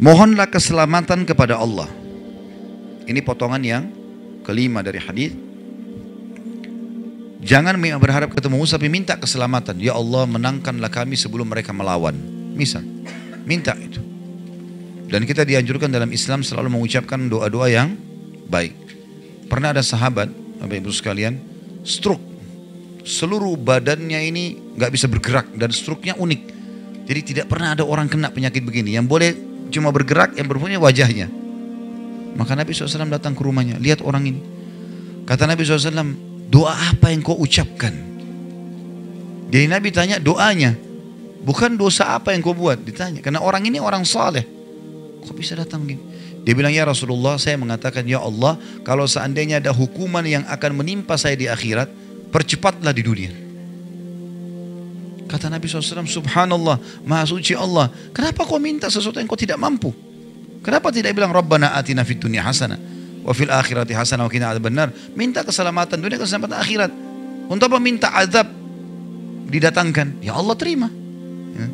Mohonlah keselamatan kepada Allah. Ini potongan yang kelima dari hadis. Jangan berharap ketemu Musa tapi minta keselamatan. Ya Allah menangkanlah kami sebelum mereka melawan. Misal, minta itu. Dan kita dianjurkan dalam Islam selalu mengucapkan doa-doa yang baik. Pernah ada sahabat, Bapak Ibu sekalian, stroke. Seluruh badannya ini nggak bisa bergerak dan struknya unik. Jadi tidak pernah ada orang kena penyakit begini. Yang boleh cuma bergerak, yang berpunya wajahnya. Maka Nabi SAW datang ke rumahnya, lihat orang ini. Kata Nabi SAW, doa apa yang kau ucapkan? Jadi Nabi tanya doanya, bukan dosa apa yang kau buat, ditanya. Karena orang ini orang saleh. Kok bisa datang gini? Dia bilang, ya Rasulullah, saya mengatakan, ya Allah, kalau seandainya ada hukuman yang akan menimpa saya di akhirat, percepatlah di dunia. Kata Nabi SAW, subhanallah, maha suci Allah. Kenapa kau minta sesuatu yang kau tidak mampu? Kenapa tidak bilang, Rabbana atina fit dunia hasana, wa fil akhirati hasana wa kina benar. Minta keselamatan dunia, keselamatan akhirat. Untuk apa minta azab didatangkan? Ya Allah terima. Ya.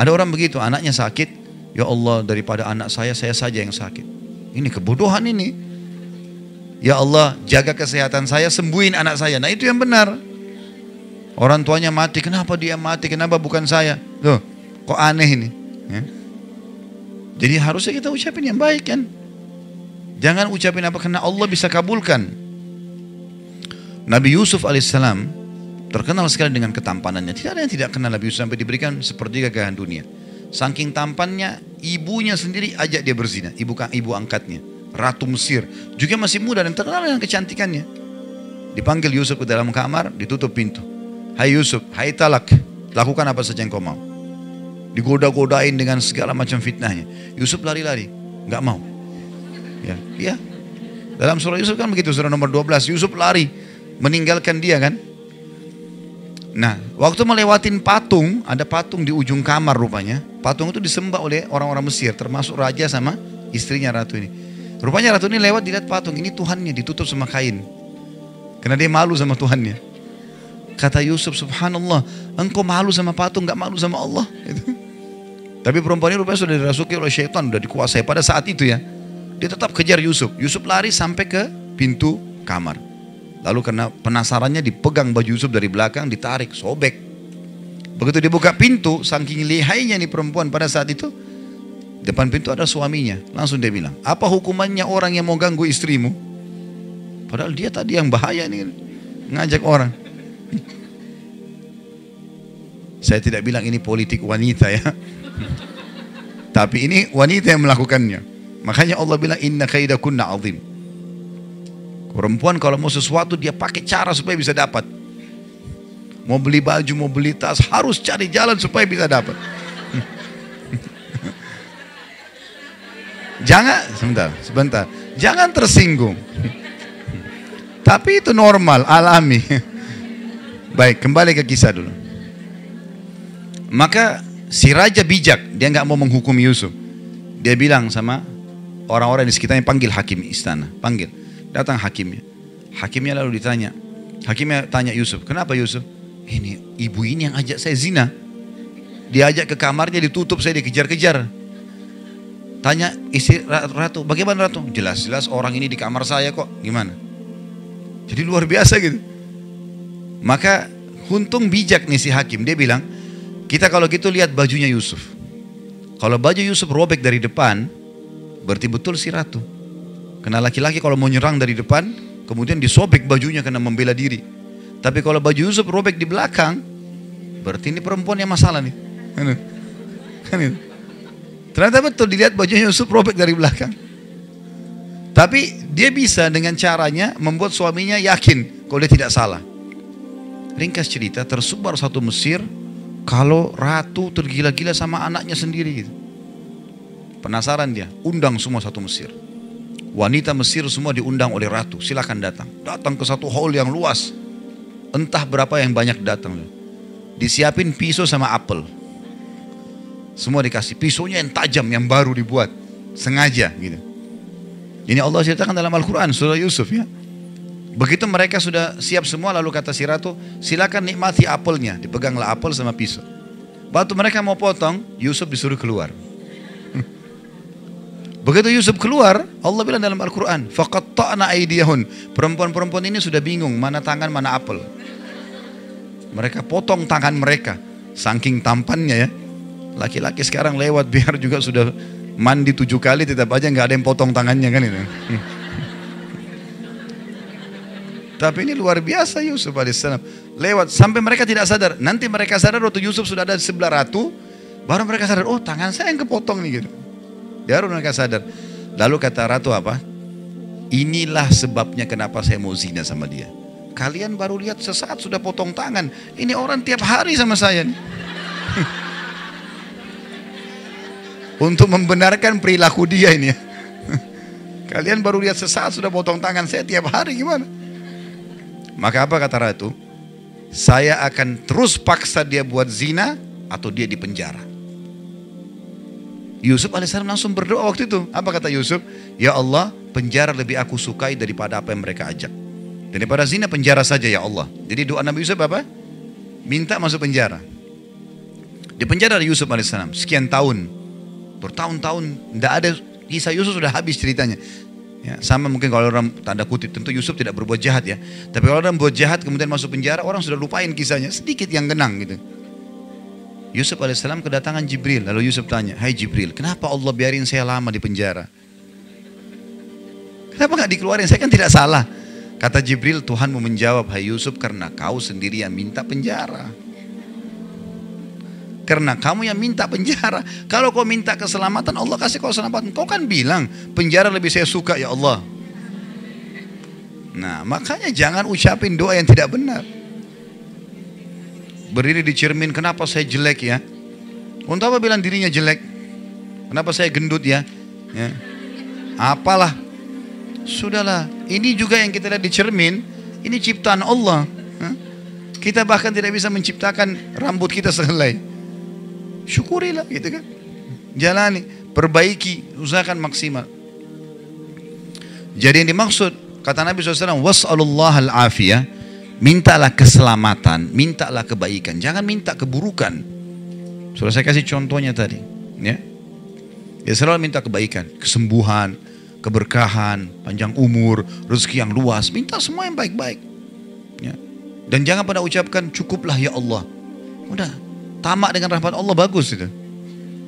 Ada orang begitu, anaknya sakit, Ya Allah daripada anak saya, saya saja yang sakit. Ini kebodohan ini. Ya Allah jaga kesehatan saya, sembuhin anak saya. Nah itu yang benar. Orang tuanya mati, kenapa dia mati? Kenapa bukan saya? Loh, kok aneh ini? Ya. Jadi harusnya kita ucapin yang baik kan? Jangan ucapin apa karena Allah bisa kabulkan. Nabi Yusuf alaihissalam terkenal sekali dengan ketampanannya. Tidak ada yang tidak kenal Nabi Yusuf sampai diberikan seperti kekayaan dunia. Saking tampannya, ibunya sendiri ajak dia berzina. Ibu ibu angkatnya, Ratu Mesir. Juga masih muda dan terkenal dengan kecantikannya. Dipanggil Yusuf ke dalam kamar, ditutup pintu. Hai Yusuf, hai talak, lakukan apa saja yang kau mau. Digoda-godain dengan segala macam fitnahnya. Yusuf lari-lari, nggak mau. Ya, iya. Dalam surah Yusuf kan begitu, surah nomor 12. Yusuf lari, meninggalkan dia kan. Nah, waktu melewatin patung, ada patung di ujung kamar rupanya. Patung itu disembah oleh orang-orang Mesir, termasuk raja sama istrinya ratu ini. Rupanya ratu ini lewat dilihat patung, ini Tuhannya ditutup sama kain. Karena dia malu sama Tuhannya. Kata Yusuf, subhanallah, engkau malu sama patung, gak malu sama Allah. Gitu. Tapi perempuan ini rupanya sudah dirasuki oleh syaitan, sudah dikuasai pada saat itu ya. Dia tetap kejar Yusuf. Yusuf lari sampai ke pintu kamar. Lalu karena penasarannya dipegang baju Yusuf dari belakang, ditarik, sobek. Begitu dibuka pintu, saking lihainya nih perempuan pada saat itu, depan pintu ada suaminya. Langsung dia bilang, apa hukumannya orang yang mau ganggu istrimu? Padahal dia tadi yang bahaya nih, ngajak orang. Saya tidak bilang ini politik wanita ya. Tapi ini wanita yang melakukannya. Makanya Allah bilang inna kaidakunna azim. Perempuan kalau mau sesuatu dia pakai cara supaya bisa dapat. Mau beli baju, mau beli tas, harus cari jalan supaya bisa dapat. Jangan, sebentar, sebentar. Jangan tersinggung. Tapi itu normal, alami. Baik, kembali ke kisah dulu. Maka si raja bijak, dia nggak mau menghukum Yusuf. Dia bilang sama orang-orang di sekitarnya panggil hakim istana, panggil. Datang hakimnya. Hakimnya lalu ditanya. Hakimnya tanya Yusuf, kenapa Yusuf? Ini ibu ini yang ajak saya zina. Diajak ke kamarnya, ditutup, saya dikejar-kejar. Tanya istri ratu, bagaimana ratu? Jelas-jelas orang ini di kamar saya kok, gimana? Jadi luar biasa gitu. Maka untung bijak nih si hakim, dia bilang, kita kalau gitu lihat bajunya Yusuf. Kalau baju Yusuf robek dari depan, berarti betul si ratu. Karena laki-laki kalau mau nyerang dari depan, kemudian disobek bajunya karena membela diri. Tapi kalau baju Yusuf robek di belakang, berarti ini perempuan yang masalah nih. Ternyata betul dilihat bajunya Yusuf robek dari belakang. Tapi dia bisa dengan caranya membuat suaminya yakin kalau dia tidak salah. Ringkas cerita, tersebar satu Mesir kalau ratu tergila-gila sama anaknya sendiri gitu. Penasaran dia, undang semua satu Mesir. Wanita Mesir semua diundang oleh ratu, silakan datang. Datang ke satu hall yang luas. Entah berapa yang banyak datang. Disiapin pisau sama apel. Semua dikasih pisaunya yang tajam, yang baru dibuat. Sengaja gitu. Ini Allah ceritakan dalam Al-Quran, surah Yusuf ya. Begitu mereka sudah siap semua lalu kata si ratu, silakan nikmati apelnya. Dipeganglah apel sama pisau. Waktu mereka mau potong, Yusuf disuruh keluar. Begitu Yusuf keluar, Allah bilang dalam Al-Quran, Fakat aidiyahun. Perempuan-perempuan ini sudah bingung, mana tangan, mana apel. Mereka potong tangan mereka. Saking tampannya ya. Laki-laki sekarang lewat biar juga sudah mandi tujuh kali, tetap aja nggak ada yang potong tangannya kan ini. Tapi ini luar biasa Yusuf alaihissalam. Lewat sampai mereka tidak sadar. Nanti mereka sadar waktu Yusuf sudah ada di sebelah ratu, baru mereka sadar, oh tangan saya yang kepotong nih gitu. Baru mereka sadar. Lalu kata ratu apa? Inilah sebabnya kenapa saya mau zina sama dia. Kalian baru lihat sesaat sudah potong tangan. Ini orang tiap hari sama saya. Nih. Untuk membenarkan perilaku dia ini ya. Kalian baru lihat sesaat sudah potong tangan saya tiap hari gimana? Maka apa kata ratu? Saya akan terus paksa dia buat zina atau dia di penjara. Yusuf alaihissalam langsung berdoa waktu itu. Apa kata Yusuf? Ya Allah, penjara lebih aku sukai daripada apa yang mereka ajak. Daripada zina penjara saja ya Allah. Jadi doa Nabi Yusuf apa? Minta masuk penjara. Di penjara ada Yusuf alaihissalam sekian tahun. Bertahun-tahun tidak ada kisah Yusuf sudah habis ceritanya. Ya, sama mungkin kalau orang tanda kutip tentu Yusuf tidak berbuat jahat ya. Tapi kalau orang berbuat jahat kemudian masuk penjara orang sudah lupain kisahnya sedikit yang genang gitu. Yusuf alaihissalam kedatangan Jibril. Lalu Yusuf tanya, Hai Jibril, kenapa Allah biarin saya lama di penjara? Kenapa nggak dikeluarin? Saya kan tidak salah. Kata Jibril, Tuhan mau menjawab, Hai Yusuf, karena kau sendiri yang minta penjara. Karena kamu yang minta penjara. Kalau kau minta keselamatan, Allah kasih kau keselamatan. Kau kan bilang, penjara lebih saya suka ya Allah. Nah, makanya jangan ucapin doa yang tidak benar berdiri di cermin, kenapa saya jelek ya? Untuk apa bilang dirinya jelek? Kenapa saya gendut ya? ya. Apalah. Sudahlah, ini juga yang kita lihat di cermin, ini ciptaan Allah. Kita bahkan tidak bisa menciptakan rambut kita sehelai. Syukurilah gitu kan. Jalani, perbaiki, usahakan maksimal. Jadi yang dimaksud kata Nabi SAW, was'alullah al-afiyah Mintalah keselamatan, mintalah kebaikan, jangan minta keburukan. Sudah saya kasih contohnya tadi, ya. Ya selalu minta kebaikan, kesembuhan, keberkahan, panjang umur, rezeki yang luas, minta semua yang baik-baik. Ya. Dan jangan pada ucapkan cukuplah ya Allah. Udah, tamak dengan rahmat Allah bagus itu.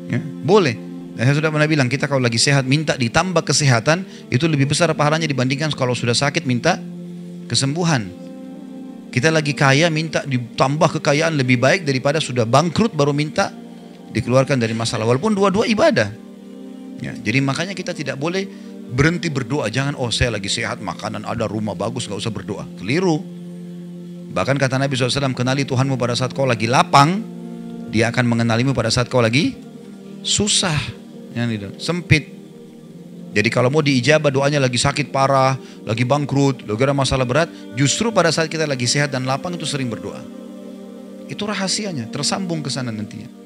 Ya, boleh. Dan saya sudah pernah bilang kita kalau lagi sehat minta ditambah kesehatan itu lebih besar pahalanya dibandingkan kalau sudah sakit minta kesembuhan. Kita lagi kaya minta ditambah kekayaan lebih baik daripada sudah bangkrut baru minta dikeluarkan dari masalah. Walaupun dua-dua ibadah. Ya, jadi makanya kita tidak boleh berhenti berdoa. Jangan oh saya lagi sehat makanan ada rumah bagus gak usah berdoa. Keliru. Bahkan kata Nabi SAW kenali Tuhanmu pada saat kau lagi lapang. Dia akan mengenalimu pada saat kau lagi susah. Sempit. Jadi kalau mau diijabah doanya lagi sakit parah, lagi bangkrut, lagi ada masalah berat, justru pada saat kita lagi sehat dan lapang itu sering berdoa. Itu rahasianya, tersambung ke sana nantinya.